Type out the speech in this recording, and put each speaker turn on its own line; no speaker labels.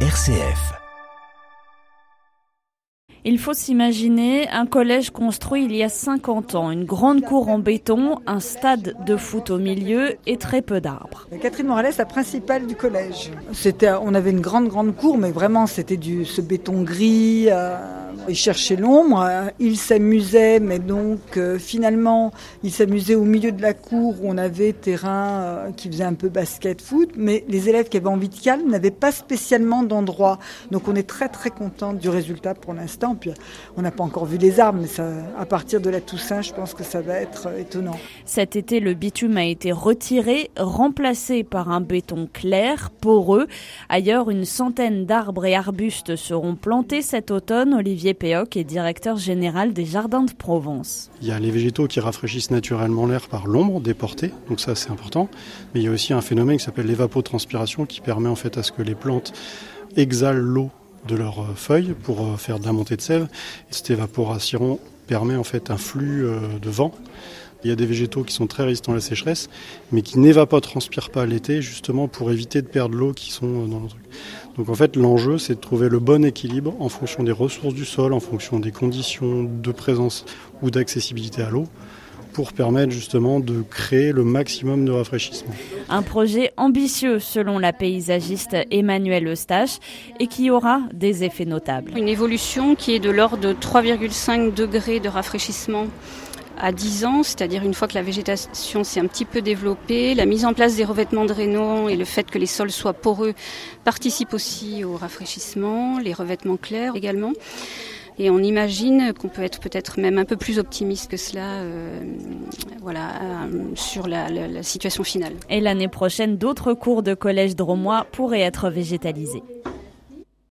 RCF.
Il faut s'imaginer un collège construit il y a 50 ans, une grande cour en béton, un stade de foot au milieu et très peu d'arbres.
Catherine Morales, la principale du collège. C'était, on avait une grande grande cour, mais vraiment c'était du ce béton gris. Euh, ils cherchaient l'ombre, ils s'amusaient, mais donc euh, finalement ils s'amusaient au milieu de la cour où on avait terrain euh, qui faisait un peu basket foot, mais les élèves qui avaient envie de calme n'avaient pas spécialement d'endroit. Donc on est très très content du résultat pour l'instant. Puis on n'a pas encore vu les arbres, mais ça, à partir de la Toussaint, je pense que ça va être euh, étonnant.
Cet été, le bitume a été retiré, remplacé par un béton clair, poreux. Ailleurs, une centaine d'arbres et arbustes seront plantés cet automne. Olivier Péoc est directeur général des Jardins de Provence.
Il y a les végétaux qui rafraîchissent naturellement l'air par l'ombre déportée, donc ça c'est important. Mais il y a aussi un phénomène qui s'appelle l'évapotranspiration qui permet en fait à ce que les plantes exhalent l'eau de leurs euh, feuilles pour euh, faire de la montée de sève. Cette évaporation permet en fait un flux euh, de vent. Il y a des végétaux qui sont très résistants à la sécheresse, mais qui n'évapotranspirent pas l'été, justement pour éviter de perdre l'eau qui sont dans le truc. Donc en fait, l'enjeu, c'est de trouver le bon équilibre en fonction des ressources du sol, en fonction des conditions de présence ou d'accessibilité à l'eau, pour permettre justement de créer le maximum de rafraîchissement.
Un projet ambitieux selon la paysagiste Emmanuelle Eustache et qui aura des effets notables.
Une évolution qui est de l'ordre de 3,5 degrés de rafraîchissement à 10 ans, c'est-à-dire une fois que la végétation s'est un petit peu développée, la mise en place des revêtements drainants et le fait que les sols soient poreux participent aussi au rafraîchissement, les revêtements clairs également. Et on imagine qu'on peut être peut-être même un peu plus optimiste que cela euh, voilà, euh, sur la, situation finale.
Et l'année prochaine, d'autres cours de collège dromois pourraient être végétalisés.